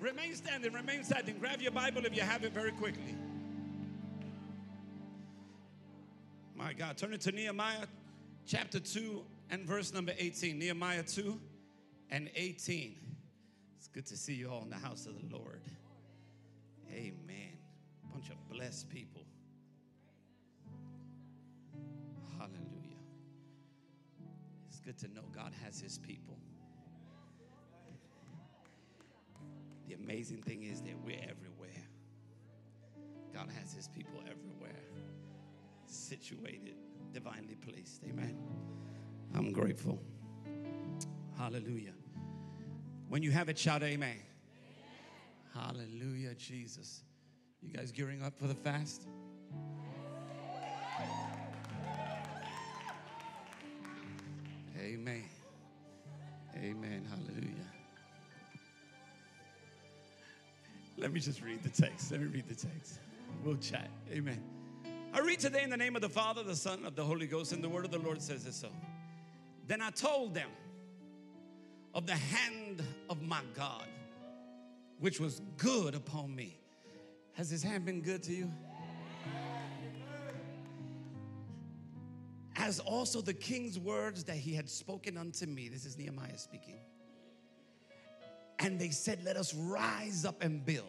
Remain standing, remain standing. Grab your Bible if you have it very quickly. My God, turn it to Nehemiah chapter 2 and verse number 18. Nehemiah 2 and 18. It's good to see you all in the house of the Lord. Amen. Bunch of blessed people. Hallelujah. It's good to know God has his people. The amazing thing is that we're everywhere. God has his people everywhere, situated, divinely placed. Amen. I'm grateful. Hallelujah. When you have it, shout amen. Hallelujah, Jesus. You guys gearing up for the fast? Amen. Amen. Hallelujah. Let me just read the text. Let me read the text. We'll chat. Amen. I read today in the name of the Father, the Son, of the Holy Ghost, and the word of the Lord says it so. Then I told them of the hand of my God, which was good upon me. Has his hand been good to you? As also the king's words that he had spoken unto me. This is Nehemiah speaking. And they said, Let us rise up and build.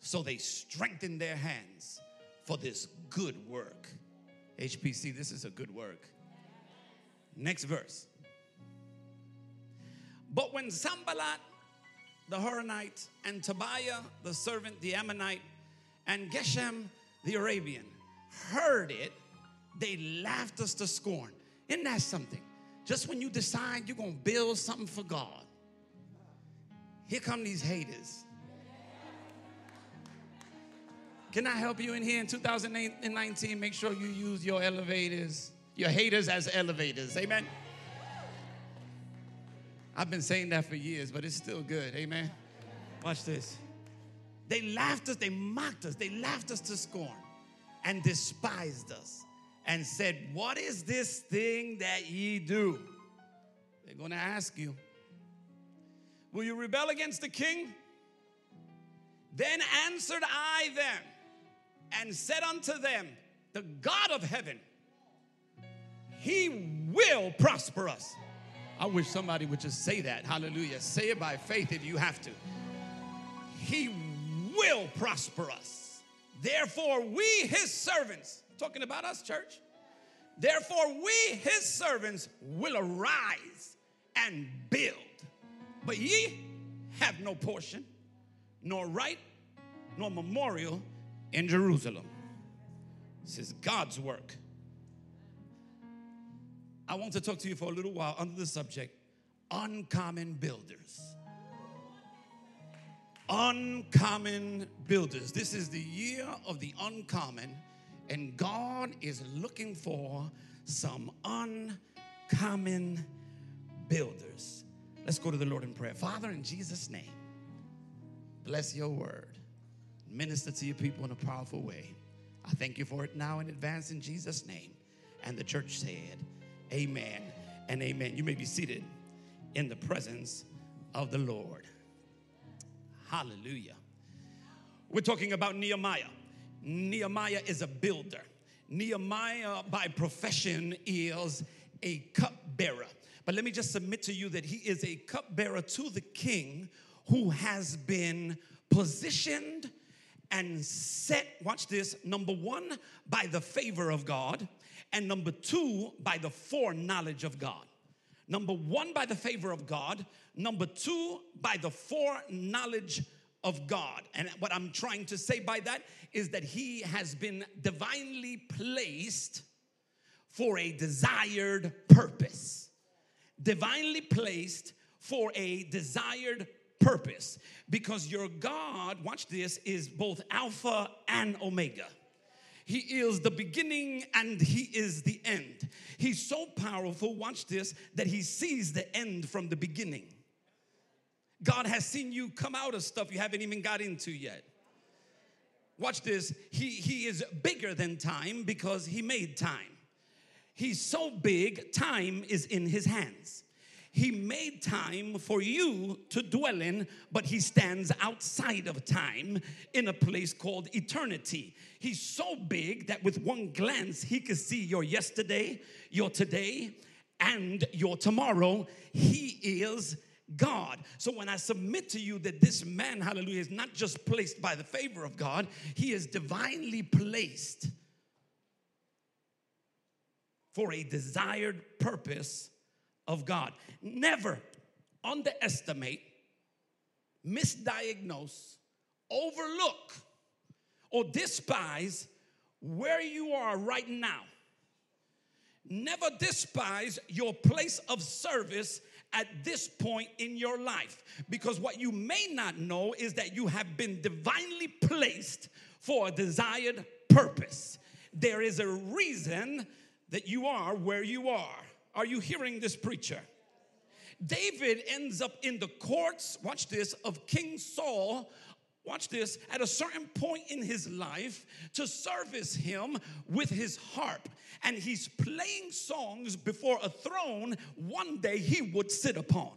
So they strengthened their hands for this good work. HPC, this is a good work. Next verse. But when Sanballat the Horonite and Tobiah the servant, the Ammonite, and Geshem the Arabian heard it, they laughed us to scorn. Isn't that something? Just when you decide you're gonna build something for God, here come these haters. Can I help you in here in 2019? Make sure you use your elevators, your haters as elevators. Amen. I've been saying that for years, but it's still good. Amen. Watch this. They laughed us, they mocked us, they laughed us to scorn and despised us and said, What is this thing that ye do? They're going to ask you, Will you rebel against the king? Then answered I them and said unto them, The God of heaven, he will prosper us. I wish somebody would just say that. Hallelujah. Say it by faith if you have to. He will prosper us. Therefore, we, his servants, talking about us, church, therefore, we, his servants, will arise and build. But ye have no portion, nor right, nor memorial in Jerusalem. This is God's work. I want to talk to you for a little while under the subject uncommon builders. Uncommon builders. This is the year of the uncommon, and God is looking for some uncommon builders. Let's go to the Lord in prayer. Father, in Jesus' name, bless your word. Minister to your people in a powerful way. I thank you for it now in advance in Jesus' name. And the church said, Amen and amen. You may be seated in the presence of the Lord. Hallelujah. We're talking about Nehemiah. Nehemiah is a builder. Nehemiah, by profession, is a cupbearer. But let me just submit to you that he is a cupbearer to the king who has been positioned and set, watch this, number one, by the favor of God, and number two, by the foreknowledge of God. Number one, by the favor of God. Number two, by the foreknowledge of God. And what I'm trying to say by that is that he has been divinely placed for a desired purpose. Divinely placed for a desired purpose. Because your God, watch this, is both Alpha and Omega. He is the beginning and He is the end. He's so powerful, watch this, that He sees the end from the beginning. God has seen you come out of stuff you haven't even got into yet. Watch this. He, he is bigger than time because He made time. He's so big, time is in His hands. He made time for you to dwell in, but He stands outside of time in a place called eternity. He's so big that with one glance, He can see your yesterday, your today, and your tomorrow. He is God. So when I submit to you that this man, hallelujah, is not just placed by the favor of God, he is divinely placed for a desired purpose of God. Never underestimate, misdiagnose, overlook, or despise where you are right now. Never despise your place of service at this point in your life because what you may not know is that you have been divinely placed for a desired purpose. There is a reason that you are where you are. Are you hearing this preacher? David ends up in the courts, watch this, of King Saul watch this, at a certain point in his life to service him with his harp. And he's playing songs before a throne one day he would sit upon.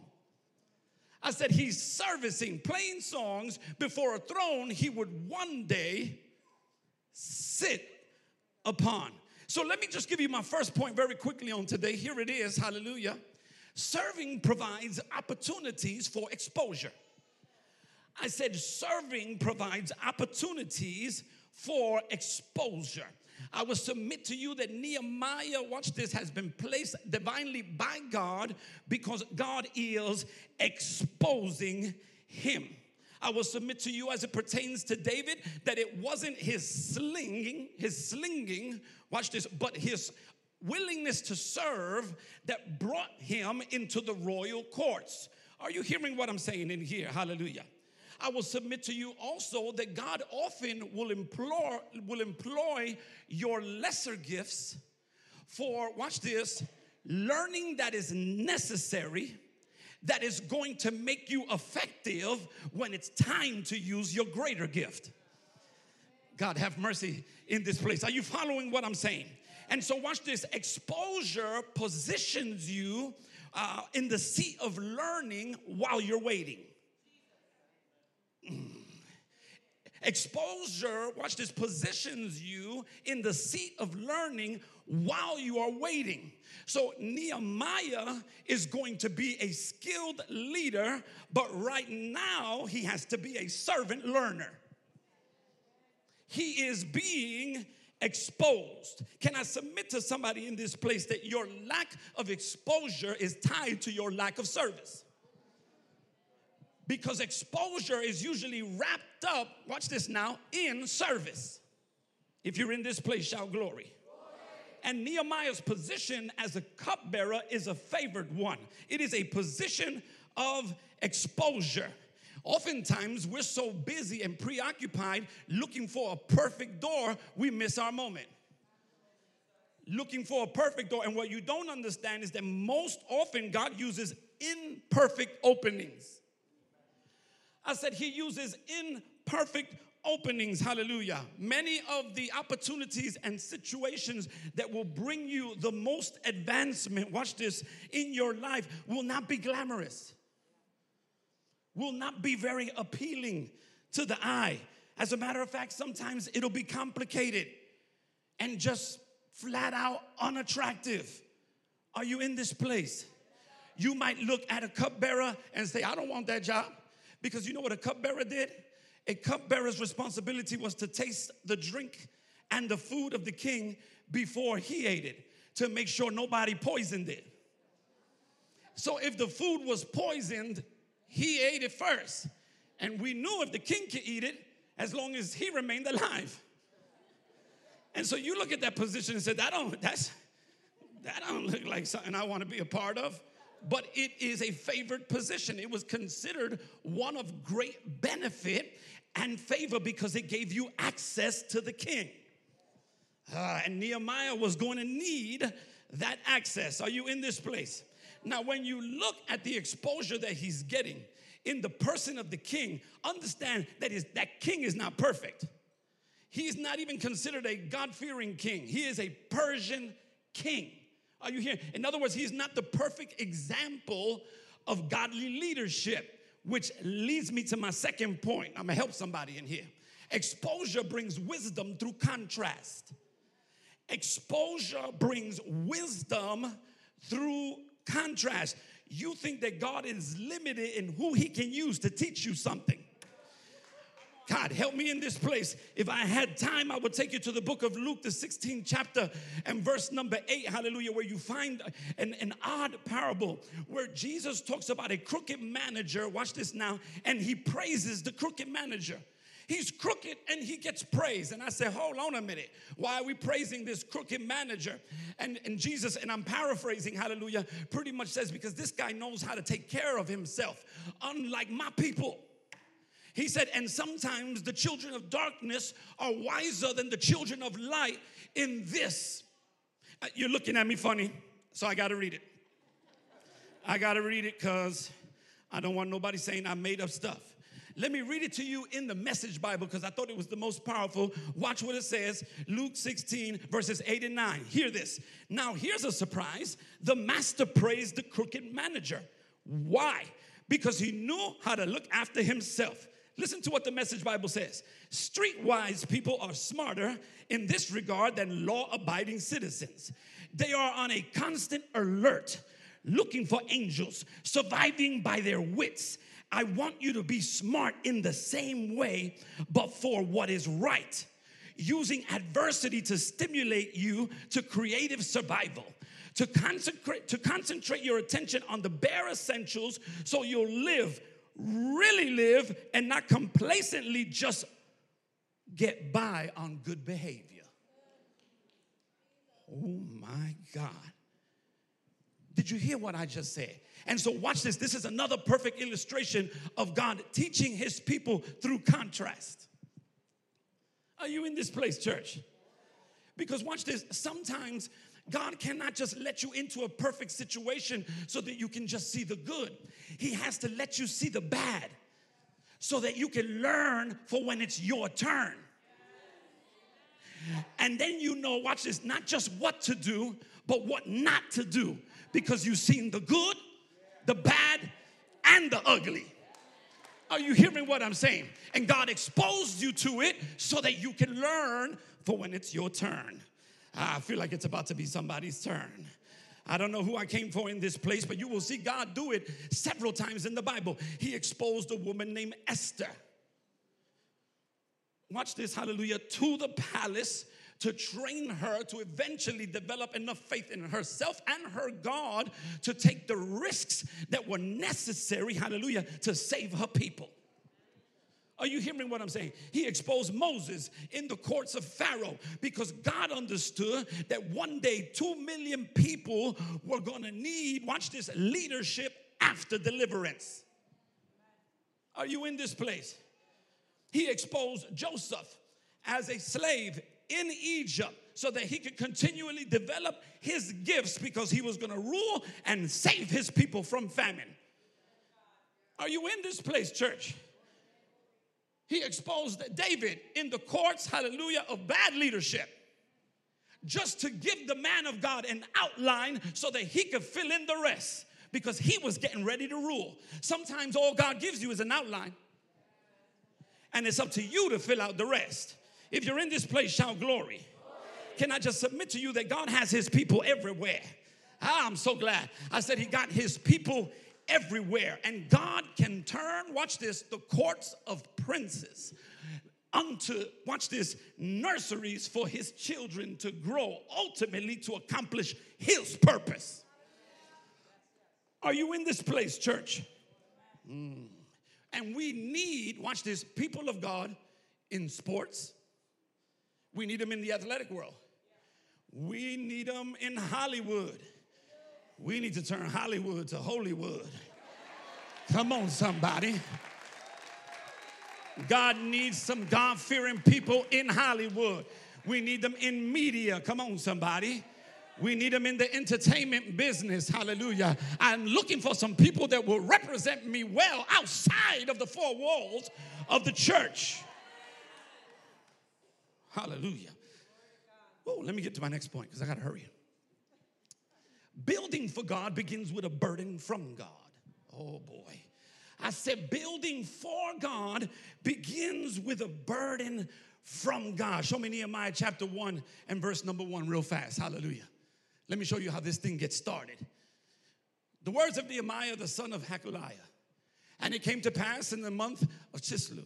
I said, he's servicing, playing songs before a throne he would one day sit upon. So let me just give you my first point very quickly on today. Here it is, hallelujah. Serving provides opportunities for exposure. I said, serving provides opportunities for exposure. I will submit to you that Nehemiah, watch this, has been placed divinely by God because God is exposing him. I will submit to you as it pertains to David that it wasn't his slinging, his slinging, watch this, but his willingness to serve that brought him into the royal courts. Are you hearing what I'm saying in here? Hallelujah. I will submit to you also that God often will employ, will employ your lesser gifts for, watch this, learning that is necessary that is going to make you effective when it's time to use your greater gift. God have mercy in this place. Are you following what I'm saying? And so, watch this exposure positions you uh, in the seat of learning while you're waiting. Exposure, watch this, positions you in the seat of learning while you are waiting. So Nehemiah is going to be a skilled leader, but right now he has to be a servant learner. He is being exposed. Can I submit to somebody in this place that your lack of exposure is tied to your lack of service? because exposure is usually wrapped up, watch this now, in service. If you're in this place, shout glory. And Nehemiah's position as a cupbearer is a favored one. It is a position of exposure. Oftentimes, we're so busy and preoccupied looking for a perfect door, we miss our moment. Looking for a perfect door. And what you don't understand is that most often God uses imperfect openings. I said he uses imperfect openings. Hallelujah. Many of the opportunities and situations that will bring you the most advancement, watch this, in your life will not be glamorous, will not be very appealing to the eye. As a matter of fact, sometimes it'll be complicated and just flat out unattractive. Are you in this place? You might look at a cupbearer and say, I don't want that job. Because you know what a cupbearer did? A cupbearer's responsibility was to taste the drink and the food of the king before he ate it to make sure nobody poisoned it. So if the food was poisoned, he ate it first. And we knew if the king could eat it as long as he remained alive. And so you look at that position and say, that don't, that's, that don't look like something I want to be a part of but it is a favored position. It was considered one of great benefit and favor because it gave you access to the king. Uh, and Nehemiah was going to need that access. Are you in this place? Now, when you look at the exposure that he's getting in the person of the king, understand that is that king is not perfect. He is not even considered a God fearing king. He is a Persian king. Are you here? In other words, he's not the perfect example of godly leadership, which leads me to my second point. I'm gonna help somebody in here. Exposure brings wisdom through contrast. Exposure brings wisdom through contrast. You think that God is limited in who he can use to teach you something. God, help me in this place. If I had time, I would take you to the book of Luke, the 16th chapter, and verse number 8, hallelujah, where you find an, an odd parable where Jesus talks about a crooked manager. Watch this now, and he praises the crooked manager. He's crooked and he gets praised. And I say, hold on a minute. Why are we praising this crooked manager? And, and Jesus, and I'm paraphrasing, hallelujah, pretty much says, because this guy knows how to take care of himself, unlike my people. He said, and sometimes the children of darkness are wiser than the children of light in this. Uh, you're looking at me funny, so I gotta read it. I gotta read it because I don't want nobody saying I made up stuff. Let me read it to you in the Message Bible because I thought it was the most powerful. Watch what it says Luke 16, verses 8 and 9. Hear this. Now, here's a surprise the master praised the crooked manager. Why? Because he knew how to look after himself. Listen to what the Message Bible says. Streetwise people are smarter in this regard than law abiding citizens. They are on a constant alert, looking for angels, surviving by their wits. I want you to be smart in the same way, but for what is right, using adversity to stimulate you to creative survival. To concentrate, to concentrate your attention on the bare essentials so you'll live really live and not complacently just get by on good behavior. Oh my God. Did you hear what I just said? And so, watch this. This is another perfect illustration of God teaching his people through contrast. Are you in this place, church? Because, watch this. Sometimes God cannot just let you into a perfect situation so that you can just see the good. He has to let you see the bad so that you can learn for when it's your turn. And then you know, watch this, not just what to do, but what not to do because you've seen the good, the bad, and the ugly. Are you hearing what I'm saying? And God exposed you to it so that you can learn for when it's your turn. I feel like it's about to be somebody's turn. I don't know who I came for in this place, but you will see God do it several times in the Bible. He exposed a woman named Esther. Watch this, hallelujah, to the palace to train her to eventually develop enough faith in herself and her God to take the risks that were necessary, hallelujah, to save her people. Are you hearing what I'm saying? He exposed Moses in the courts of Pharaoh because God understood that one day two million people were going to need, watch this, leadership after deliverance. Are you in this place? He exposed Joseph as a slave in Egypt so that he could continually develop his gifts because he was going to rule and save his people from famine. Are you in this place, church? He exposed David in the courts, hallelujah, of bad leadership. Just to give the man of God an outline so that he could fill in the rest because he was getting ready to rule. Sometimes all God gives you is an outline, and it's up to you to fill out the rest. If you're in this place, shout glory. Can I just submit to you that God has his people everywhere? Ah, I'm so glad. I said he got his people everywhere. And God can turn, watch this, the courts of princes unto, watch this, nurseries for his children to grow, ultimately to accomplish his purpose. Are you in this place, church? Mm. And we need, watch this, people of God in sports. We need them in the athletic world. We need them in Hollywood. We need to turn Hollywood to Holywood. Come on, somebody. God needs some God fearing people in Hollywood. We need them in media. Come on, somebody. We need them in the entertainment business. Hallelujah. I'm looking for some people that will represent me well outside of the four walls of the church. Hallelujah. Oh, let me get to my next point because I got to hurry. Building for God begins with a burden from God. Oh boy. I said, building for God begins with a burden from God. Show me Nehemiah chapter 1 and verse number 1 real fast. Hallelujah. Let me show you how this thing gets started. The words of Nehemiah, the son of Hachaliah. And it came to pass in the month of Chislu,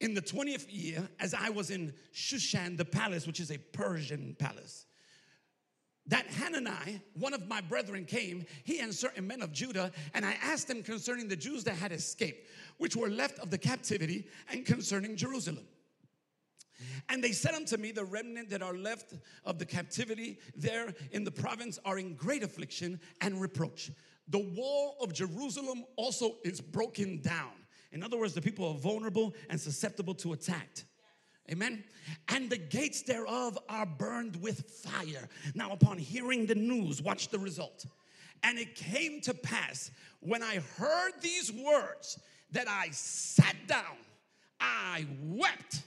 in the 20th year, as I was in Shushan, the palace, which is a Persian palace, that Hanani, one of my brethren, came, he and certain men of Judah, and I asked them concerning the Jews that had escaped, which were left of the captivity, and concerning Jerusalem. And they said unto me, The remnant that are left of the captivity there in the province are in great affliction and reproach. The wall of Jerusalem also is broken down. In other words, the people are vulnerable and susceptible to attack. Amen. And the gates thereof are burned with fire. Now, upon hearing the news, watch the result. And it came to pass when I heard these words that I sat down, I wept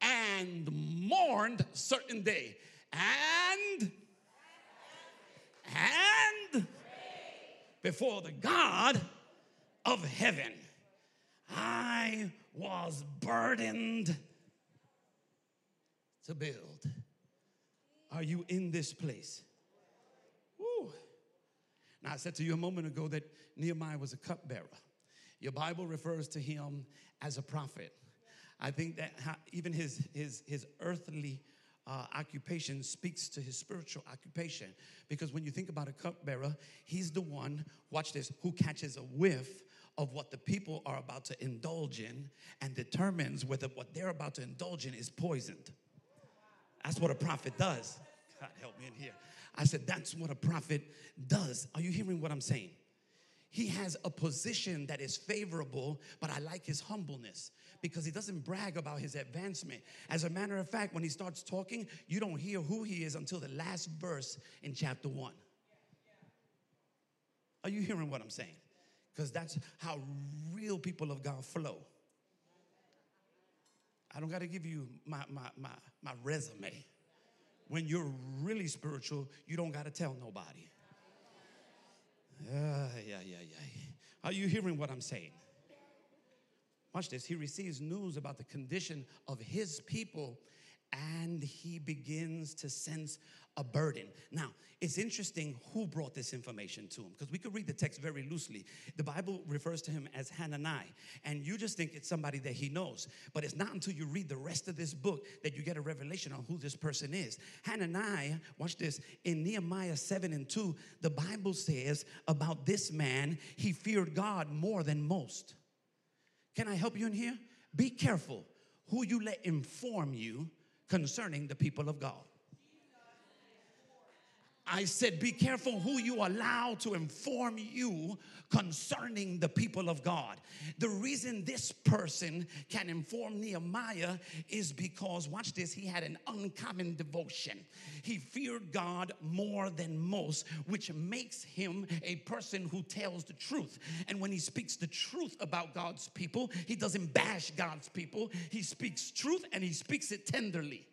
and mourned certain day. And and before the God of heaven, I was burdened to build. Are you in this place? Woo. Now, I said to you a moment ago that Nehemiah was a cupbearer. Your Bible refers to him as a prophet. I think that even his, his, his earthly uh, occupation speaks to his spiritual occupation. Because when you think about a cupbearer, he's the one, watch this, who catches a whiff of what the people are about to indulge in and determines whether what they're about to indulge in is poisoned. That's what a prophet does. God help me in here. I said, that's what a prophet does. Are you hearing what I'm saying? He has a position that is favorable, but I like his humbleness because he doesn't brag about his advancement. As a matter of fact, when he starts talking, you don't hear who he is until the last verse in chapter one. Are you hearing what I'm saying? Because that's how real people of God flow. I don't got to give you my, my, my, my resume. When you're really spiritual, you don't got to tell nobody. Uh, yeah, yeah, yeah. Are you hearing what I'm saying? Watch this. He receives news about the condition of his people and he begins to sense a burden. Now, it's interesting who brought this information to him because we could read the text very loosely. The Bible refers to him as Hanani, and you just think it's somebody that he knows. But it's not until you read the rest of this book that you get a revelation on who this person is. Hanani, watch this, in Nehemiah 7 and 2, the Bible says about this man, he feared God more than most. Can I help you in here? Be careful who you let inform you concerning the people of God. I said, be careful who you allow to inform you concerning the people of God. The reason this person can inform Nehemiah is because, watch this, he had an uncommon devotion. He feared God more than most, which makes him a person who tells the truth. And when he speaks the truth about God's people, he doesn't bash God's people, he speaks truth and he speaks it tenderly.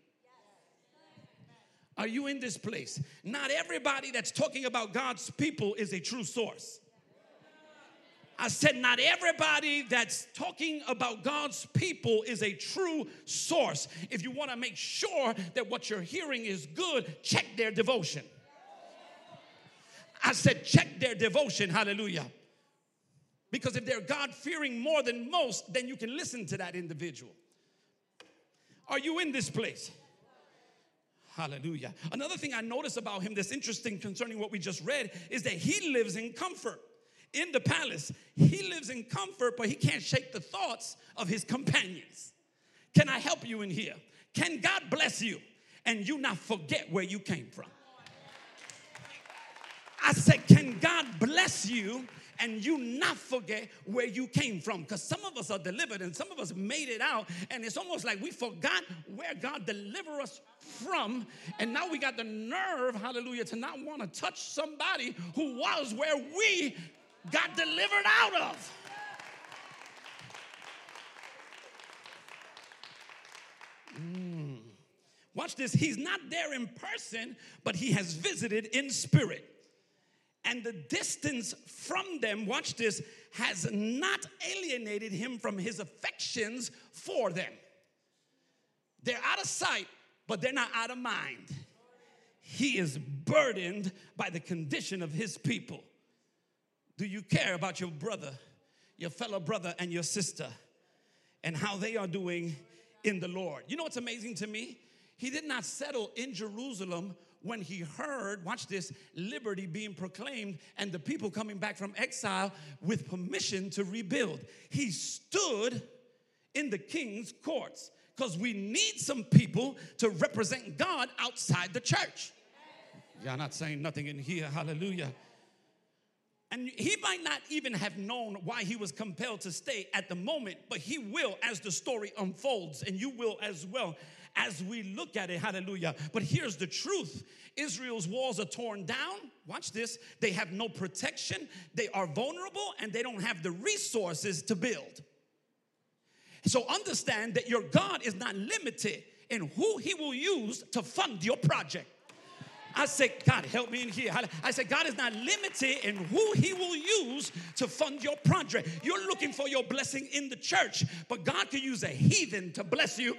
Are you in this place? Not everybody that's talking about God's people is a true source. I said, not everybody that's talking about God's people is a true source. If you want to make sure that what you're hearing is good, check their devotion. I said, check their devotion. Hallelujah. Because if they're God fearing more than most, then you can listen to that individual. Are you in this place? Hallelujah. Another thing I notice about him that's interesting concerning what we just read is that he lives in comfort. In the palace, he lives in comfort, but he can't shake the thoughts of his companions. Can I help you in here? Can God bless you and you not forget where you came from? I said, Can God bless you and you not forget where you came from. Because some of us are delivered and some of us made it out, and it's almost like we forgot where God delivered us from, and now we got the nerve, hallelujah, to not want to touch somebody who was where we got delivered out of. Mm. Watch this. He's not there in person, but he has visited in spirit. And the distance from them, watch this, has not alienated him from his affections for them. They're out of sight, but they're not out of mind. He is burdened by the condition of his people. Do you care about your brother, your fellow brother, and your sister, and how they are doing in the Lord? You know what's amazing to me? He did not settle in Jerusalem when he heard, watch this, liberty being proclaimed and the people coming back from exile with permission to rebuild. He stood in the king's courts because we need some people to represent God outside the church. Y'all not saying nothing in here, hallelujah. And he might not even have known why he was compelled to stay at the moment, but he will as the story unfolds, and you will as well as we look at it. Hallelujah. But here's the truth Israel's walls are torn down. Watch this. They have no protection, they are vulnerable, and they don't have the resources to build. So understand that your God is not limited in who he will use to fund your project. I said, God, help me in here. I said, God is not limited in who He will use to fund your project. You're looking for your blessing in the church, but God can use a heathen to bless you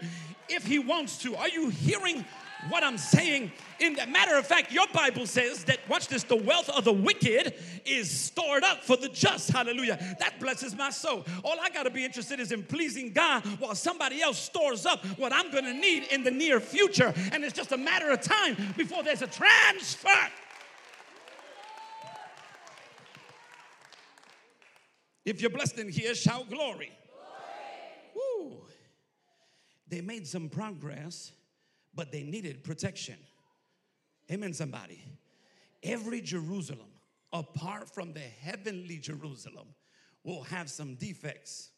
if He wants to. Are you hearing what I'm saying. In the matter of fact, your Bible says that, watch this, the wealth of the wicked is stored up for the just. Hallelujah. That blesses my soul. All I got to be interested is in pleasing God while somebody else stores up what I'm going to need in the near future. And it's just a matter of time before there's a transfer. If you're blessed in here, shout glory. glory. Woo. They made some progress but they needed protection. Amen, somebody. Every Jerusalem, apart from the heavenly Jerusalem, will have some defects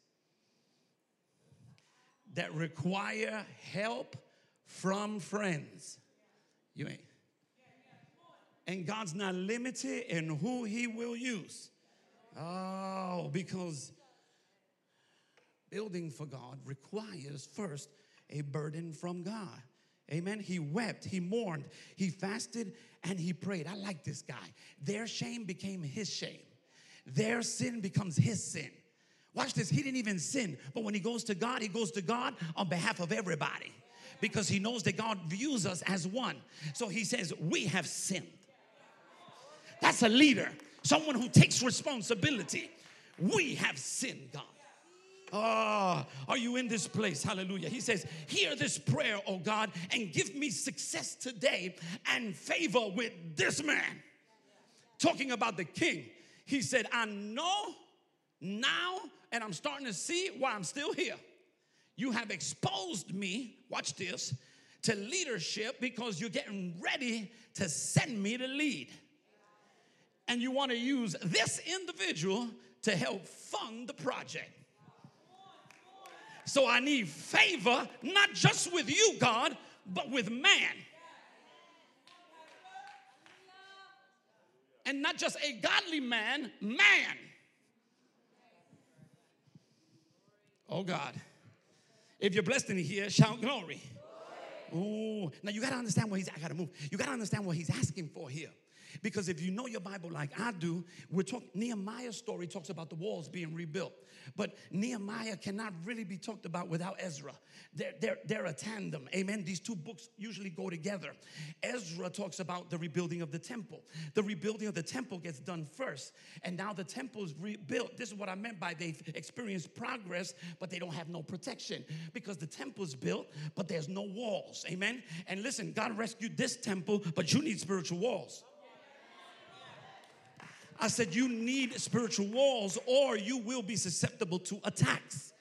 that require help from friends. You ain't. And God's not limited in who He will use. Oh, because building for God requires first a burden from God. Amen. He wept, he mourned, he fasted, and he prayed. I like this guy. Their shame became his shame, their sin becomes his sin. Watch this. He didn't even sin, but when he goes to God, he goes to God on behalf of everybody because he knows that God views us as one. So he says, We have sinned. That's a leader, someone who takes responsibility. We have sinned, God. Ah, oh, are you in this place? Hallelujah. He says, Hear this prayer, oh God, and give me success today and favor with this man. Talking about the king, he said, I know now, and I'm starting to see why I'm still here. You have exposed me, watch this, to leadership because you're getting ready to send me to lead. And you want to use this individual to help fund the project. So I need favor, not just with you, God, but with man. And not just a godly man, man. Oh God. If you're blessed in here, shout glory. Oh, now you gotta understand what he's I gotta move. You gotta understand what he's asking for here. Because if you know your Bible like I do, we're talking Nehemiah's story talks about the walls being rebuilt. But Nehemiah cannot really be talked about without Ezra. They're, they're, they're a tandem. Amen. These two books usually go together. Ezra talks about the rebuilding of the temple. The rebuilding of the temple gets done first. And now the temple is rebuilt. This is what I meant by they've experienced progress, but they don't have no protection. Because the temple's built, but there's no walls. Amen. And listen, God rescued this temple, but you need spiritual walls. I said, You need spiritual walls or you will be susceptible to attacks.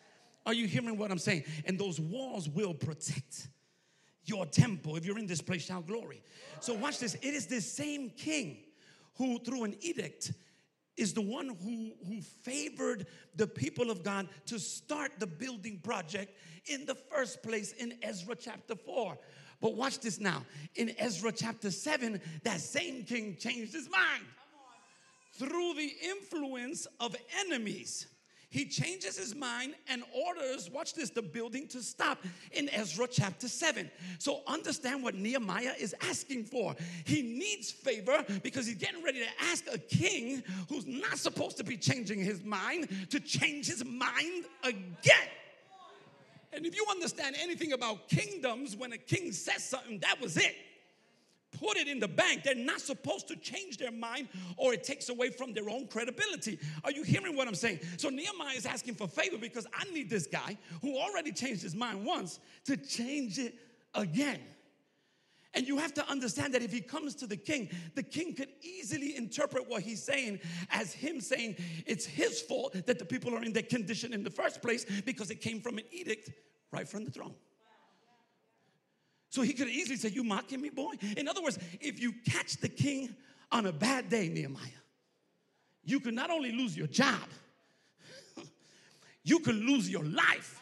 Are you hearing what I'm saying? And those walls will protect your temple. If you're in this place, shout glory. So, watch this. It is this same king who, through an edict, is the one who, who favored the people of God to start the building project in the first place in Ezra chapter 4. But watch this now. In Ezra chapter 7, that same king changed his mind through the influence of enemies, he changes his mind and orders, watch this, the building to stop in Ezra chapter 7. So understand what Nehemiah is asking for. He needs favor because he's getting ready to ask a king who's not supposed to be changing his mind to change his mind again. And if you understand anything about kingdoms, when a king says something, that was it. Put it in the bank. They're not supposed to change their mind or it takes away from their own credibility. Are you hearing what I'm saying? So Nehemiah is asking for favor because I need this guy who already changed his mind once to change it again. And you have to understand that if he comes to the king, the king could easily interpret what he's saying as him saying it's his fault that the people are in that condition in the first place because it came from an edict right from the throne. So he could easily say, You mocking me, boy? In other words, if you catch the king on a bad day, Nehemiah, you could not only lose your job, you could lose your life.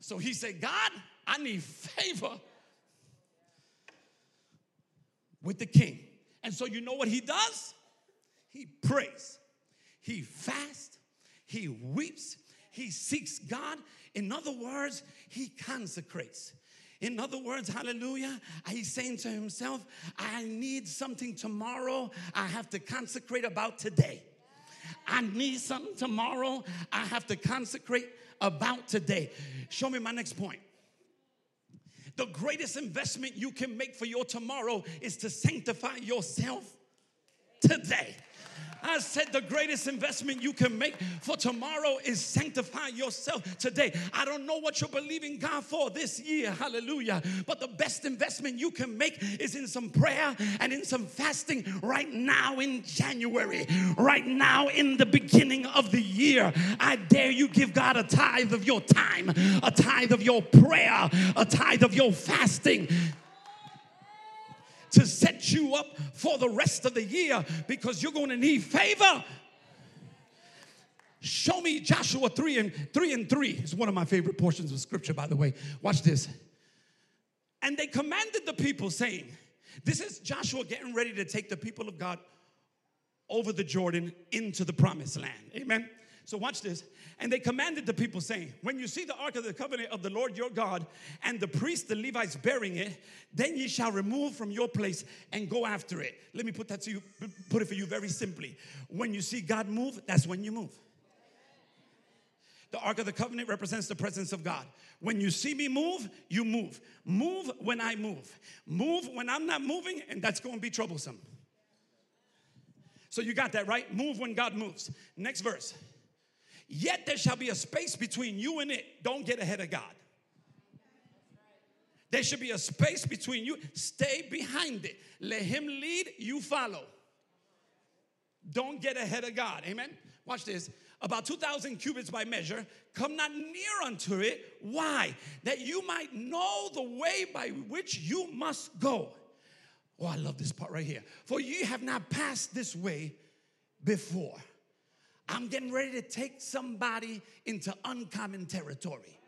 So he said, God, I need favor with the king. And so you know what he does? He prays, he fasts, he weeps, he seeks God. In other words, he consecrates. In other words, hallelujah, he's saying to himself, I need something tomorrow I have to consecrate about today. I need something tomorrow I have to consecrate about today. Show me my next point. The greatest investment you can make for your tomorrow is to sanctify yourself today. I said the greatest investment you can make for tomorrow is sanctify yourself today. I don't know what you're believing God for this year, hallelujah. But the best investment you can make is in some prayer and in some fasting right now in January, right now in the beginning of the year. I dare you give God a tithe of your time, a tithe of your prayer, a tithe of your fasting to set you up for the rest of the year because you're going to need favor. Show me Joshua 3 and 3 and 3. It's one of my favorite portions of scripture, by the way. Watch this. And they commanded the people, saying, This is Joshua getting ready to take the people of God over the Jordan into the promised land. Amen. So watch this. And they commanded the people, saying, When you see the ark of the covenant of the Lord your God, and the priests, the Levites, bearing it, then ye shall remove from your place and go after it. Let me put that to you, put it for you very simply. When you see God move, that's when you move. The Ark of the Covenant represents the presence of God. When you see me move, you move. Move when I move. Move when I'm not moving, and that's going to be troublesome. So you got that right? Move when God moves. Next verse. Yet there shall be a space between you and it. Don't get ahead of God. There should be a space between you. Stay behind it. Let Him lead, you follow. Don't get ahead of God. Amen. Watch this. About 2,000 cubits by measure, come not near unto it. Why? That you might know the way by which you must go. Oh, I love this part right here. For you have not passed this way before. I'm getting ready to take somebody into uncommon territory.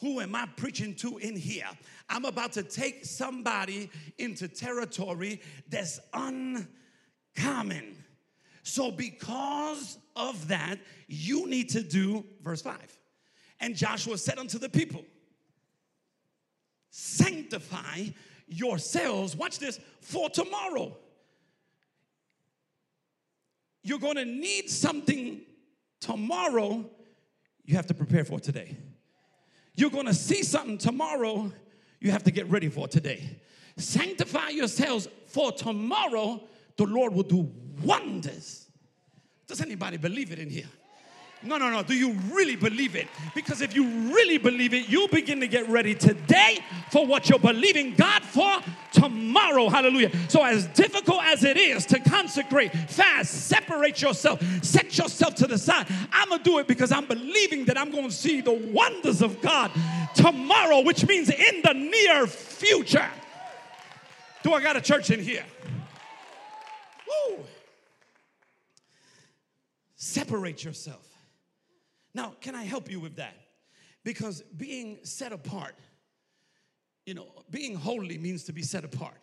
Who am I preaching to in here? I'm about to take somebody into territory that's uncommon. So, because of that, you need to do verse 5. And Joshua said unto the people, Sanctify yourselves, watch this, for tomorrow you're going to need something tomorrow you have to prepare for today. You're going to see something tomorrow you have to get ready for today. Sanctify yourselves for tomorrow the Lord will do wonders. Does anybody believe it in here? No, no, no. Do you really believe it? Because if you really believe it, you'll begin to get ready today for what you're believing God for tomorrow. Hallelujah. So, as difficult as it is to consecrate, fast, separate yourself, set yourself to the side, I'm going to do it because I'm believing that I'm going to see the wonders of God tomorrow, which means in the near future. Do I got a church in here? Woo! Separate yourself. Now, can I help you with that? Because being set apart, you know, being holy means to be set apart,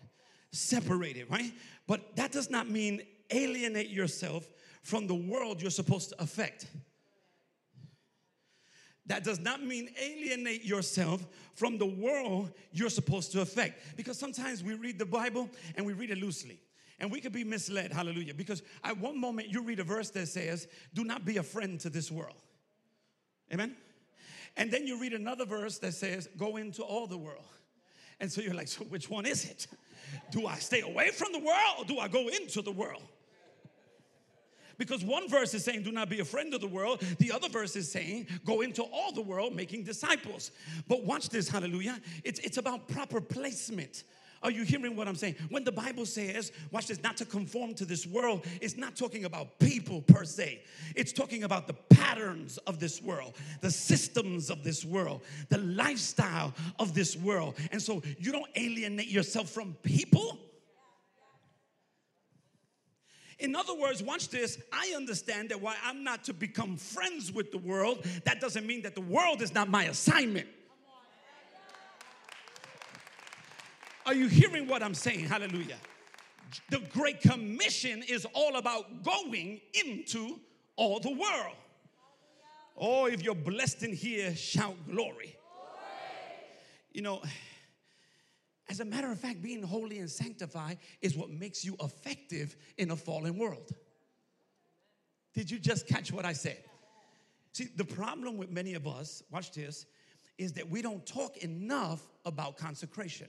separated, right? But that does not mean alienate yourself from the world you're supposed to affect. That does not mean alienate yourself from the world you're supposed to affect. Because sometimes we read the Bible and we read it loosely. And we could be misled, hallelujah. Because at one moment you read a verse that says, Do not be a friend to this world. Amen? And then you read another verse that says, Go into all the world. And so you're like, So which one is it? Do I stay away from the world or do I go into the world? Because one verse is saying, do not be a friend of the world. The other verse is saying, go into all the world making disciples. But watch this, hallelujah. It's, it's about proper placement. Are you hearing what I'm saying? When the Bible says, watch this, not to conform to this world, it's not talking about people per se. It's talking about the patterns of this world, the systems of this world, the lifestyle of this world. And so you don't alienate yourself from people in other words, watch this. I understand that why I'm not to become friends with the world, that doesn't mean that the world is not my assignment. Are you hearing what I'm saying? Hallelujah. The Great Commission is all about going into all the world. Oh, if you're blessed in here, shout glory. You know, as a matter of fact, being holy and sanctified is what makes you effective in a fallen world. Did you just catch what I said? See, the problem with many of us, watch this, is that we don't talk enough about consecration.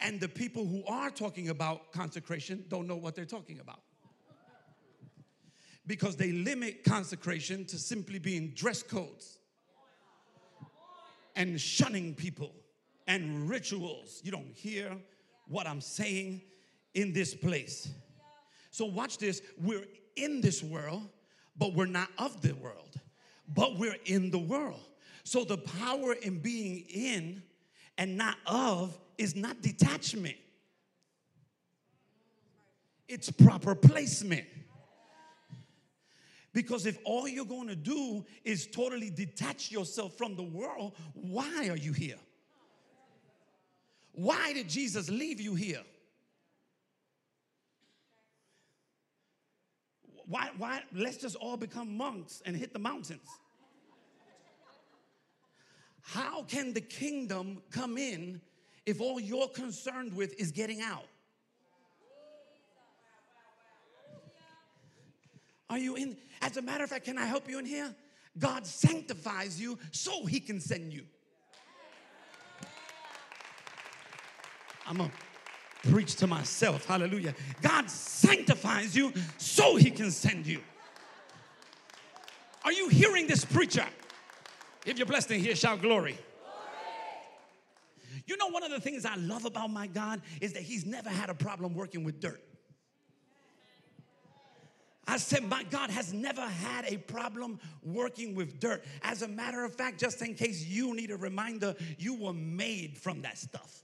And the people who are talking about consecration don't know what they're talking about. Because they limit consecration to simply being dress codes and shunning people and rituals. You don't hear what I'm saying in this place. So, watch this. We're in this world, but we're not of the world, but we're in the world. So, the power in being in and not of is not detachment, it's proper placement. Because if all you're going to do is totally detach yourself from the world, why are you here? Why did Jesus leave you here? Why, why? Let's just all become monks and hit the mountains. How can the kingdom come in if all you're concerned with is getting out? Are you in? As a matter of fact, can I help you in here? God sanctifies you so he can send you. I'm to preach to myself. Hallelujah. God sanctifies you so he can send you. Are you hearing this preacher? If you're blessed in here, shout glory. You know, one of the things I love about my God is that He's never had a problem working with dirt. I said, My God has never had a problem working with dirt. As a matter of fact, just in case you need a reminder, you were made from that stuff.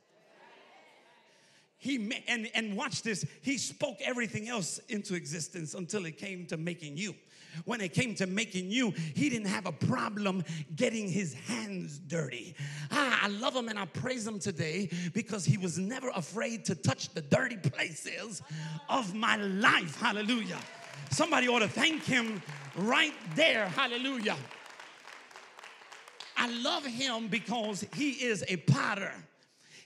He and and watch this. He spoke everything else into existence until it came to making you. When it came to making you, he didn't have a problem getting his hands dirty. Ah, I love him and I praise him today because he was never afraid to touch the dirty places of my life. Hallelujah. Somebody ought to thank him right there. Hallelujah. I love him because he is a potter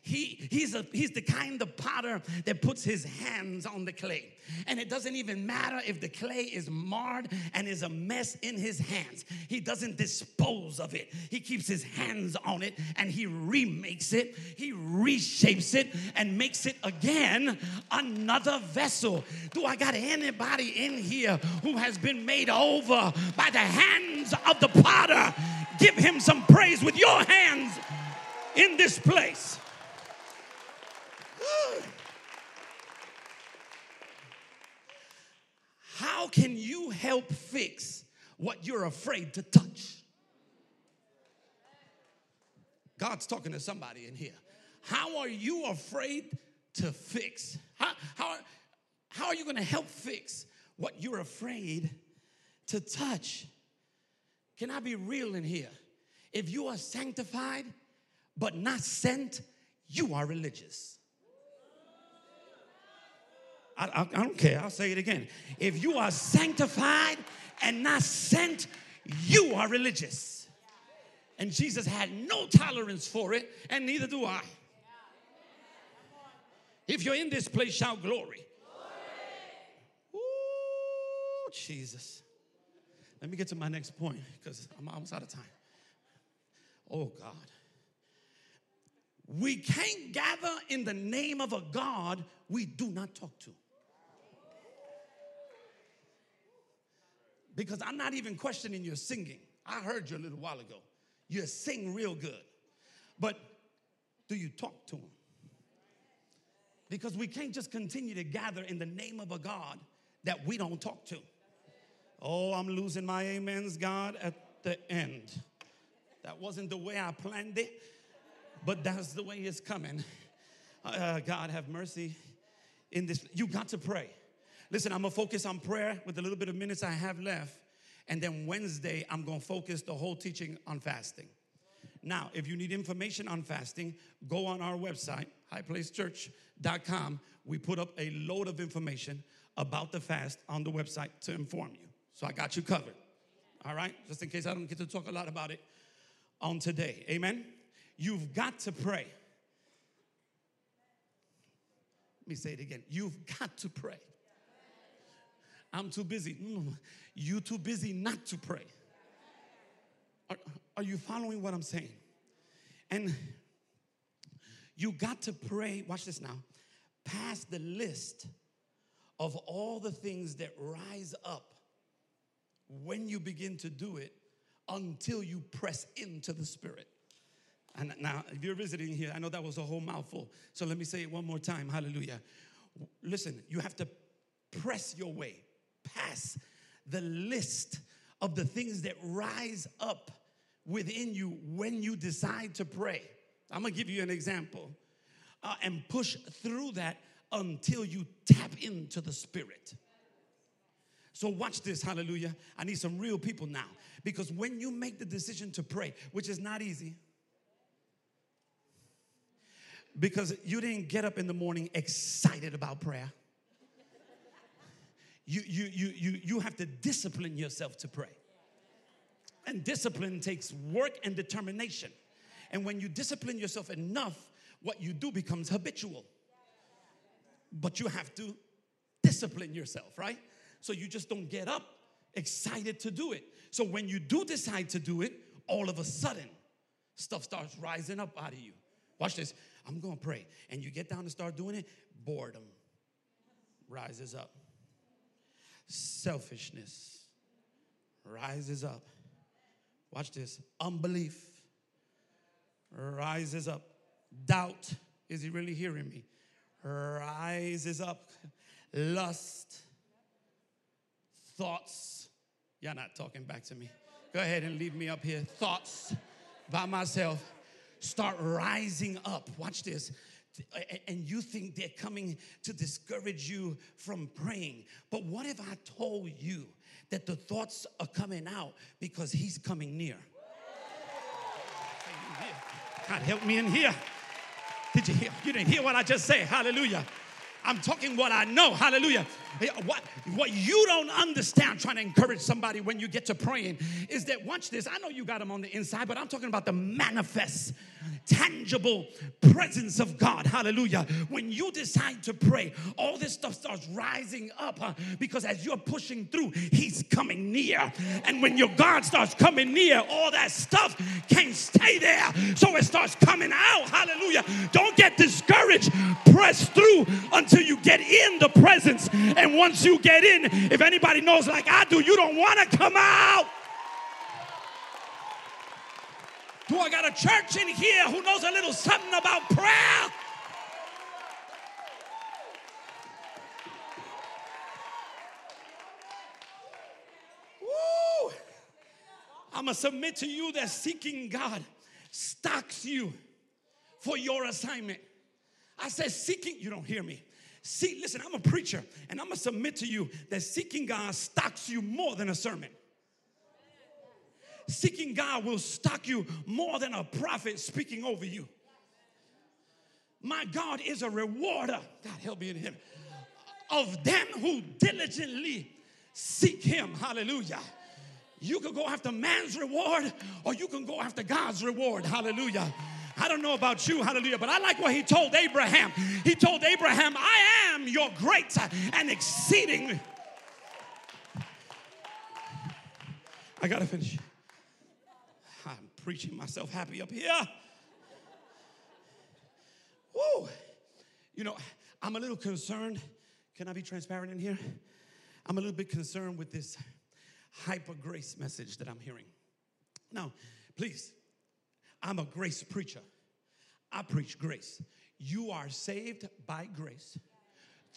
he, he's, a, he's the kind of potter that puts his hands on the clay. And it doesn't even matter if the clay is marred and is a mess in his hands. He doesn't dispose of it. He keeps his hands on it and he remakes it, he reshapes it and makes it again another vessel. Do I got anybody in here who has been made over by the hands of the potter? Give him some praise with your hands in this place. How can you help fix what you're afraid to touch? God's talking to somebody in here. How are you afraid to fix? How, how, how are you going to help fix what you're afraid to touch? Can I be real in here? If you are sanctified but not sent, you are religious. I, I, I don't care. I'll say it again. If you are sanctified and not sent, you are religious. And Jesus had no tolerance for it, and neither do I. If you're in this place, shout glory. Ooh, Jesus. Let me get to my next point because I'm almost out of time. Oh, God. We can't gather in the name of a God we do not talk to. Because I'm not even questioning your singing. I heard you a little while ago. You sing real good. But do you talk to him? Because we can't just continue to gather in the name of a God that we don't talk to. Oh, I'm losing my amens, God, at the end. That wasn't the way I planned it, but that's the way it's coming. Uh, God, have mercy in this. You got to pray. Listen, I'm gonna focus on prayer with the little bit of minutes I have left. And then Wednesday, I'm gonna focus the whole teaching on fasting. Now, if you need information on fasting, go on our website, highplacechurch.com. We put up a load of information about the fast on the website to inform you. So I got you covered. All right? Just in case I don't get to talk a lot about it on today. Amen? You've got to pray. Let me say it again. You've got to pray. I'm too busy. Mm, you too busy not to pray. Are, are you following what I'm saying? And you got to pray, watch this now, past the list of all the things that rise up when you begin to do it until you press into the Spirit. And now, if you're visiting here, I know that was a whole mouthful. So let me say it one more time. Hallelujah. Listen, you have to press your way past the list of the things that rise up within you when you decide to pray. I'm gonna give you an example uh, and push through that until you tap into the Spirit. So, watch this, hallelujah. I need some real people now because when you make the decision to pray, which is not easy, because you didn't get up in the morning excited about prayer. You, you, you, you, you have to discipline yourself to pray. And discipline takes work and determination. And when you discipline yourself enough, what you do becomes habitual. But you have to discipline yourself, right? So you just don't get up excited to do it. So when you do decide to do it, all of a sudden, stuff starts rising up out of you. Watch this. I'm gonna pray. And you get down and start doing it, boredom rises up. Selfishness rises up. Watch this. Unbelief rises up. Doubt, is he really hearing me? Rises up. Lust, thoughts. Y'all not talking back to me. Go ahead and leave me up here. Thoughts by myself start rising up. Watch this. And you think they're coming to discourage you from praying. But what if I told you that the thoughts are coming out because He's coming near? God, help me in here. Did you hear? You didn't hear what I just said. Hallelujah. I'm talking what I know. Hallelujah. What, what you don't understand, trying to encourage somebody when you get to praying, is that watch this. I know you got them on the inside, but I'm talking about the manifest, tangible presence of God. Hallelujah. When you decide to pray, all this stuff starts rising up huh? because as you're pushing through, He's coming near. And when your God starts coming near, all that stuff can't stay there. So it starts coming out. Hallelujah. Don't get discouraged. Press through until you get in the presence and once you get in, if anybody knows like I do, you don't want to come out. Do I got a church in here who knows a little something about prayer? Woo! I'm going to submit to you that seeking God stocks you for your assignment. I said, seeking, you don't hear me. See, listen, I'm a preacher, and I'm gonna submit to you that seeking God stocks you more than a sermon. Seeking God will stock you more than a prophet speaking over you. My God is a rewarder, God help me in Him, of them who diligently seek Him. Hallelujah. You can go after man's reward or you can go after God's reward. Hallelujah. I don't know about you, hallelujah, but I like what he told Abraham. He told Abraham, I am your great and exceeding. I gotta finish. I'm preaching myself happy up here. Woo! You know, I'm a little concerned. Can I be transparent in here? I'm a little bit concerned with this hyper grace message that I'm hearing. Now, please, I'm a grace preacher. I preach grace. You are saved by grace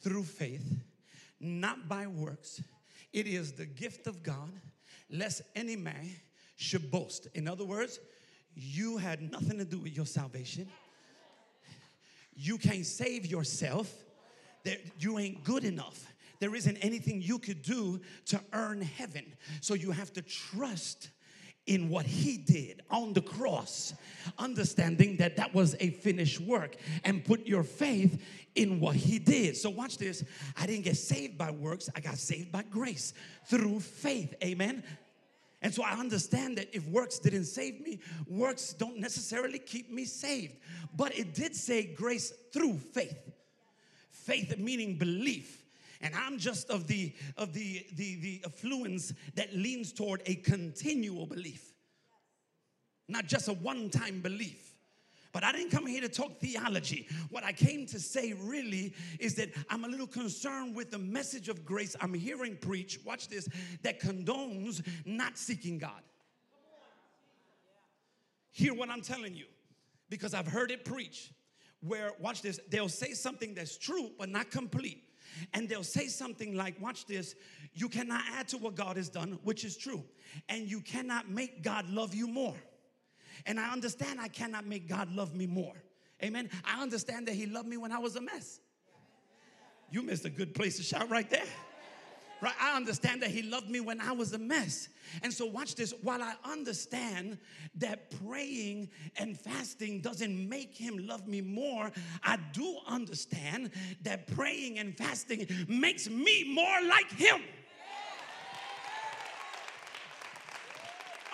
through faith, not by works. It is the gift of God, lest any man should boast. In other words, you had nothing to do with your salvation. You can't save yourself. You ain't good enough. There isn't anything you could do to earn heaven. So you have to trust in what he did on the cross, understanding that that was a finished work, and put your faith in what he did. So, watch this. I didn't get saved by works, I got saved by grace through faith. Amen. And so I understand that if works didn't save me, works don't necessarily keep me saved. But it did say grace through faith. Faith meaning belief. And I'm just of the of the the the affluence that leans toward a continual belief. Not just a one-time belief. But I didn't come here to talk theology. What I came to say really is that I'm a little concerned with the message of grace I'm hearing preach, watch this, that condones not seeking God. Hear what I'm telling you, because I've heard it preach where, watch this, they'll say something that's true but not complete. And they'll say something like, watch this, you cannot add to what God has done, which is true. And you cannot make God love you more. And I understand I cannot make God love me more. Amen. I understand that He loved me when I was a mess. You missed a good place to shout right there. Right? I understand that He loved me when I was a mess. And so, watch this. While I understand that praying and fasting doesn't make Him love me more, I do understand that praying and fasting makes me more like Him.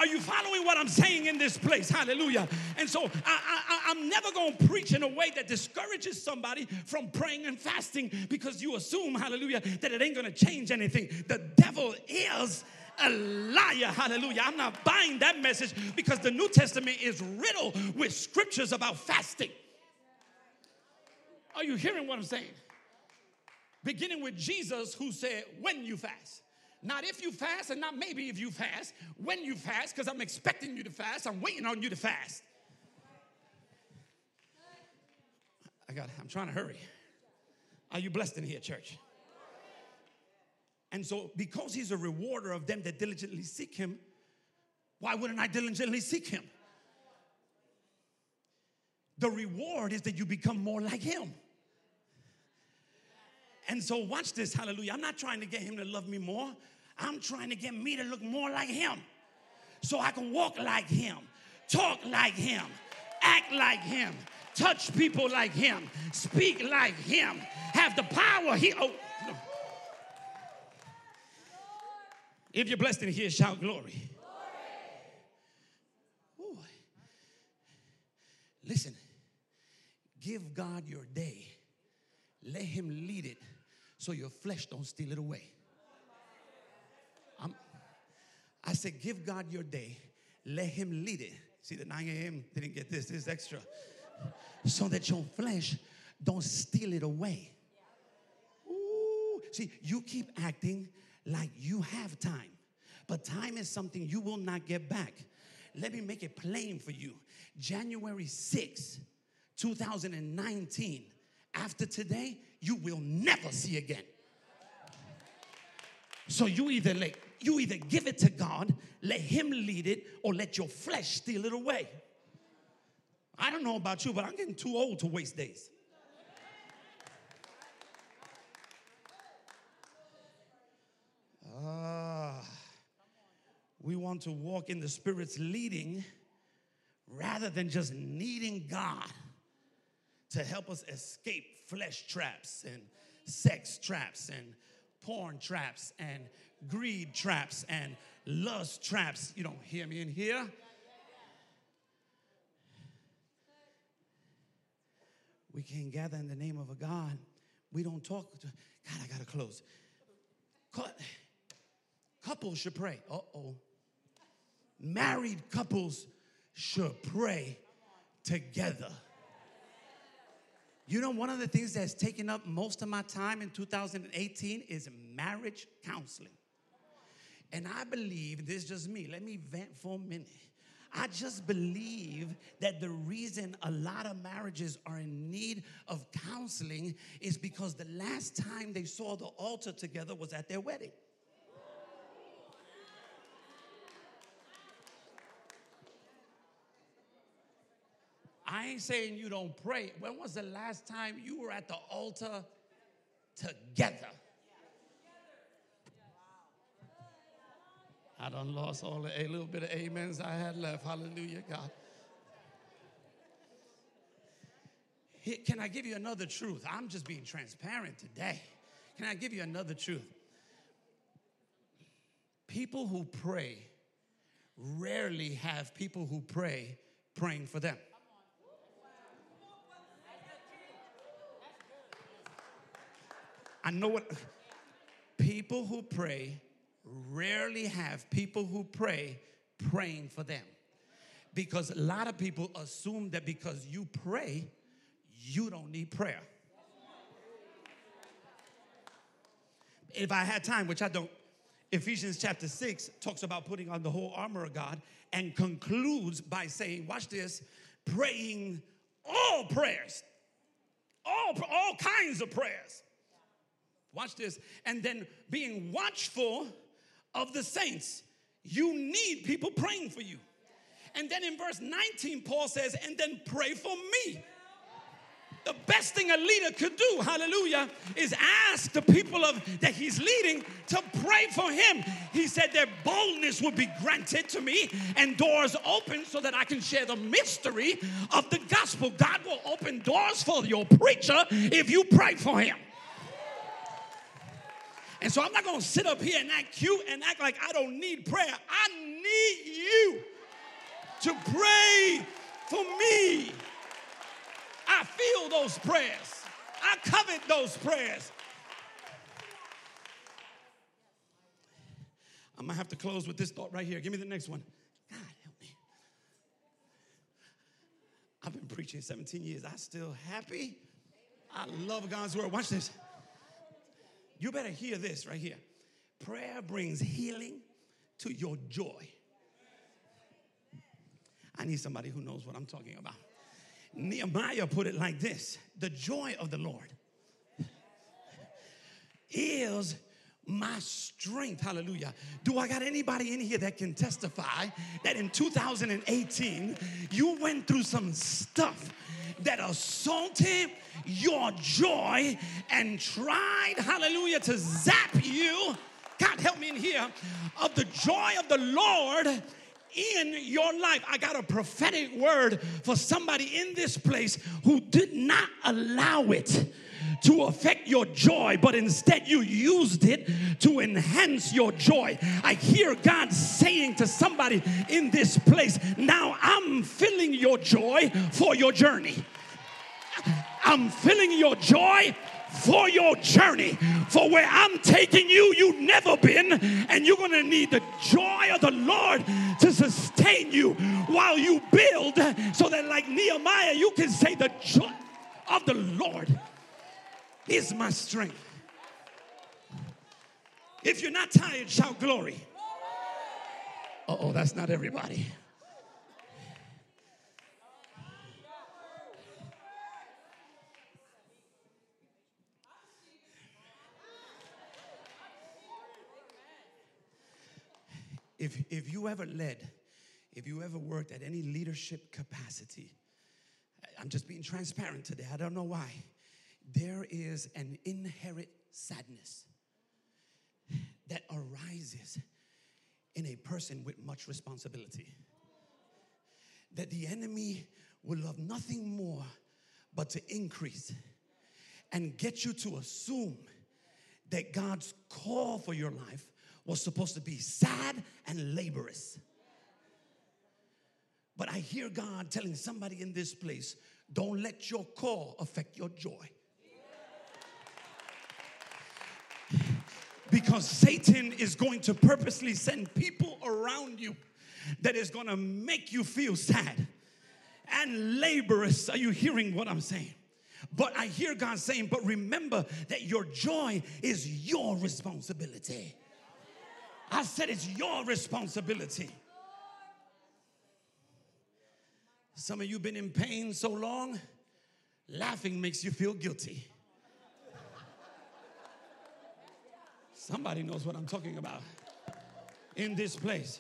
Are you following what I'm saying in this place? Hallelujah. And so I, am never going to preach in a way that discourages somebody from praying and fasting because you assume, hallelujah, that it ain't going to change anything. The devil is a liar. Hallelujah. I'm not buying that message because the New Testament is riddled with scriptures about fasting. Are you hearing what I'm saying? Beginning with Jesus, who said, When you fast. Not if you fast, and not maybe if you fast, when you fast, because I'm expecting you to fast, I'm waiting on you to fast. I got, I'm trying to hurry. Are you blessed in here, church? And so, because he's a rewarder of them that diligently seek him, why wouldn't I diligently seek him? The reward is that you become more like him. And so, watch this, hallelujah. I'm not trying to get him to love me more. I'm trying to get me to look more like him so I can walk like him, talk like him, act like him, touch people like him, speak like him, have the power he. Oh. If you're blessed in here, shout glory. glory. Listen, give God your day. Let him lead it so your flesh don't steal it away. I'm, I said, give God your day. Let him lead it. See, the 9 a.m. didn't get this. This is extra. So that your flesh don't steal it away. Ooh. See, you keep acting like you have time. But time is something you will not get back. Let me make it plain for you. January 6, 2019, after today, you will never see again. So you either let you either give it to God, let Him lead it, or let your flesh steal it away. I don't know about you, but I'm getting too old to waste days. Ah, we want to walk in the Spirit's leading rather than just needing God to help us escape flesh traps and sex traps and porn traps and greed traps and lust traps. You don't hear me in here? We can't gather in the name of a God. We don't talk. To, God, I gotta close. Couples should pray. Uh oh. Married couples should pray together. You know, one of the things that's taken up most of my time in 2018 is marriage counseling. And I believe, this is just me, let me vent for a minute. I just believe that the reason a lot of marriages are in need of counseling is because the last time they saw the altar together was at their wedding. I ain't saying you don't pray. When was the last time you were at the altar together? I done lost all the a little bit of amens I had left. Hallelujah, God. Can I give you another truth? I'm just being transparent today. Can I give you another truth? People who pray rarely have people who pray praying for them. I know what people who pray rarely have people who pray praying for them. Because a lot of people assume that because you pray, you don't need prayer. If I had time, which I don't, Ephesians chapter 6 talks about putting on the whole armor of God and concludes by saying, watch this, praying all prayers, all, all kinds of prayers. Watch this. And then being watchful of the saints. You need people praying for you. And then in verse 19, Paul says, and then pray for me. The best thing a leader could do, hallelujah, is ask the people of that he's leading to pray for him. He said their boldness would be granted to me and doors open so that I can share the mystery of the gospel. God will open doors for your preacher if you pray for him. And so I'm not going to sit up here and act cute and act like I don't need prayer. I need you to pray for me. I feel those prayers. I covet those prayers. I'm going to have to close with this thought right here. Give me the next one. God help me. I've been preaching 17 years. I still happy. I love God's word. Watch this. You better hear this right here. Prayer brings healing to your joy. I need somebody who knows what I'm talking about. Nehemiah put it like this The joy of the Lord is my strength. Hallelujah. Do I got anybody in here that can testify that in 2018 you went through some stuff that assaulted your joy and tried, hallelujah, to zap you. God, help me in here of the joy of the Lord in your life. I got a prophetic word for somebody in this place who did not allow it to affect your joy, but instead you used it to enhance your joy. I hear God saying to somebody in this place, Now I'm filling your joy for your journey. I'm filling your joy for your journey. For where I'm taking you, you've never been, and you're going to need the joy of the Lord to sustain you while you build, so that, like Nehemiah, you can say, The joy of the Lord is my strength. If you're not tired, shout glory. oh, that's not everybody. If, if you ever led, if you ever worked at any leadership capacity, I'm just being transparent today. I don't know why. There is an inherent sadness that arises in a person with much responsibility. That the enemy will love nothing more but to increase and get you to assume that God's call for your life was supposed to be sad and laborious. But I hear God telling somebody in this place don't let your call affect your joy. Because Satan is going to purposely send people around you that is going to make you feel sad and laborious. Are you hearing what I'm saying? But I hear God saying, but remember that your joy is your responsibility. I said it's your responsibility. Some of you been in pain so long, laughing makes you feel guilty. Somebody knows what I'm talking about in this place.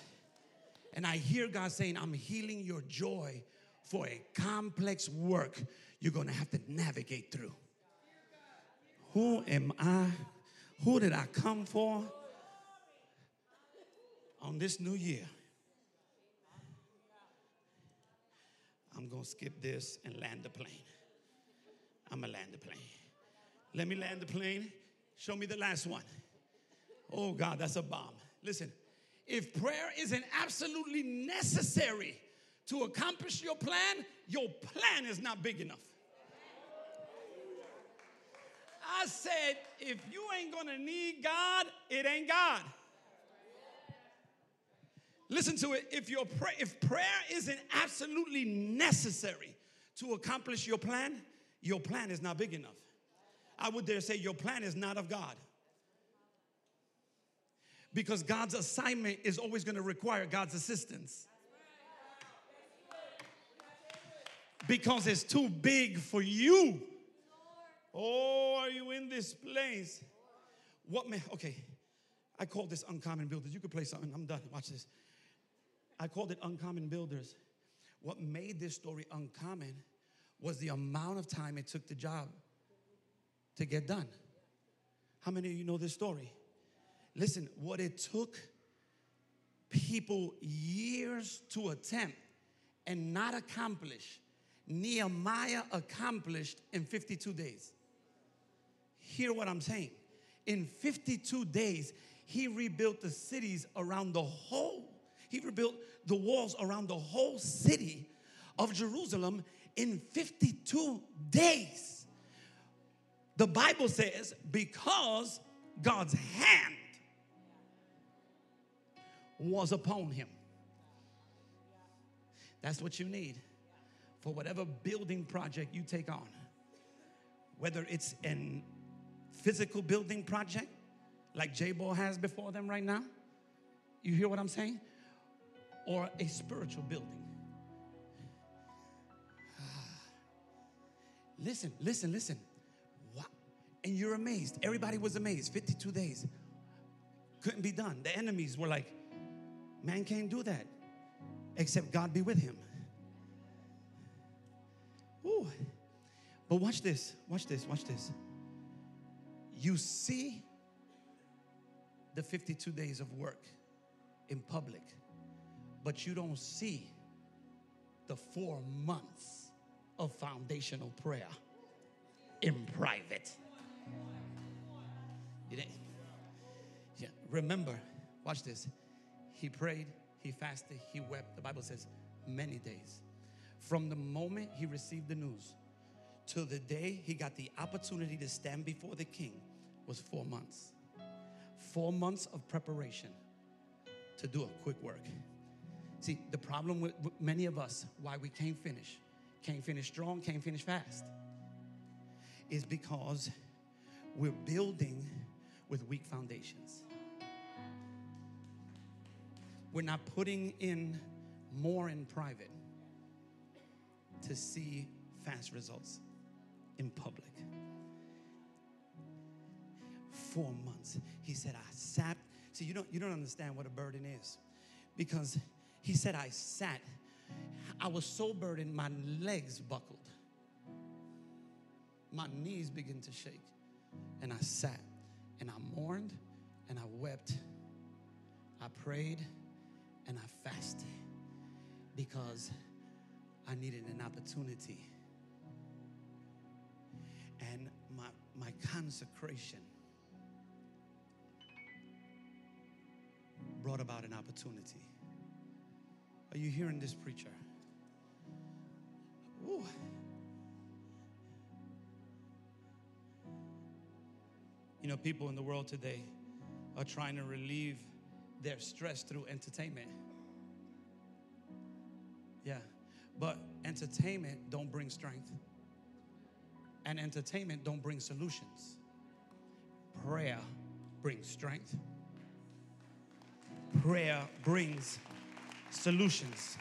And I hear God saying, I'm healing your joy for a complex work you're going to have to navigate through. Who am I? Who did I come for? On this new year, I'm going to skip this and land the plane. I'm going to land the plane. Let me land the plane. Show me the last one. Oh, God, that's a bomb. Listen, if prayer isn't absolutely necessary to accomplish your plan, your plan is not big enough. I said, if you ain't gonna need God, it ain't God. Listen to it. If your pray, if prayer isn't absolutely necessary to accomplish your plan, your plan is not big enough. I would dare say your plan is not of God. Because God's assignment is always going to require God's assistance. Because it's too big for you. Oh, are you in this place? What man? Okay, I call this uncommon builders. You could play something. I'm done. Watch this. I called it uncommon builders. What made this story uncommon was the amount of time it took the job to get done. How many of you know this story? Listen, what it took people years to attempt and not accomplish, Nehemiah accomplished in 52 days. Hear what I'm saying. In 52 days, he rebuilt the cities around the whole, he rebuilt the walls around the whole city of Jerusalem in 52 days. The Bible says, because God's hand was upon him. That's what you need for whatever building project you take on. Whether it's an physical building project like J-Ball has before them right now. You hear what I'm saying? Or a spiritual building. listen, listen, listen. And you're amazed. Everybody was amazed. 52 days. Couldn't be done. The enemies were like, man can't do that except God be with him. Ooh. But watch this, watch this, watch this. You see the 52 days of work in public, but you don't see the four months of foundational prayer in private. Yeah, remember, watch this. He prayed, he fasted, he wept. The Bible says many days. From the moment he received the news to the day he got the opportunity to stand before the king was four months. Four months of preparation to do a quick work. See, the problem with, many of us, why we can't finish, can't finish strong, can't finish fast, is because we're building with weak foundations. We're not putting in more in private to see fast results in public four months. He said, I sat. See, you don't, you don't understand what a burden is because he said, I sat. I was so burdened, my legs buckled. My knees began to shake. And I sat and I mourned and I wept. I prayed and I fasted because I needed an opportunity. And my, my consecration brought about an opportunity. Are you hearing this preacher? Ooh. You know, people in the world today are trying to relieve their stress through entertainment. Yeah. But entertainment don't bring strength. And entertainment don't bring solutions. Prayer brings strength. Prayer brings solutions.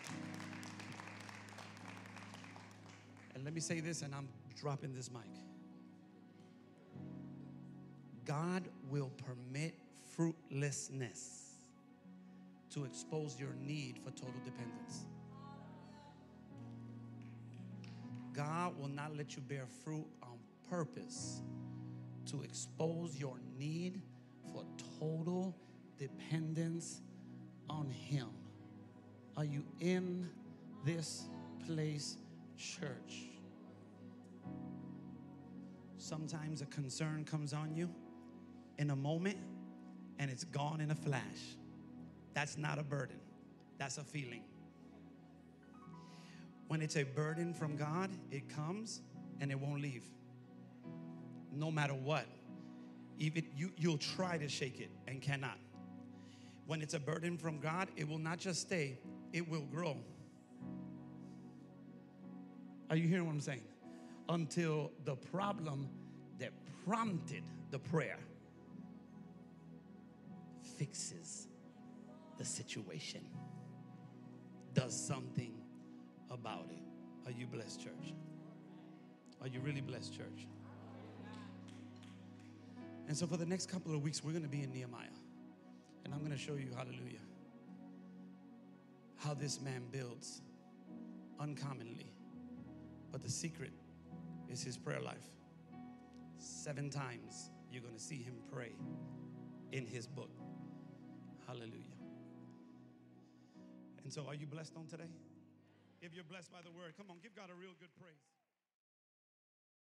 And let me say this, and I'm dropping this mic. God will permit fruitlessness to expose your need for total dependence. God will not let you bear fruit on purpose to expose your need for total dependence on Him. Are you in this place, church? Sometimes a concern comes on you in a moment and it's gone in a flash. That's not a burden, that's a feeling. When it's a burden from God, it comes and it won't leave. No matter what. Even you, you'll try to shake it and cannot. When it's a burden from God, it will not just stay, it will grow. Are you hearing what I'm saying? Until the problem that prompted the prayer fixes the situation, does something about it. Are you blessed, church? Are you really blessed, church? And so, for the next couple of weeks, we're going to be in Nehemiah. And I'm going to show you, hallelujah, how this man builds uncommonly. But the secret is his prayer life. Seven times you're going to see him pray in his book. Hallelujah. And so, are you blessed on today? If you're blessed by the word, come on, give God a real good praise.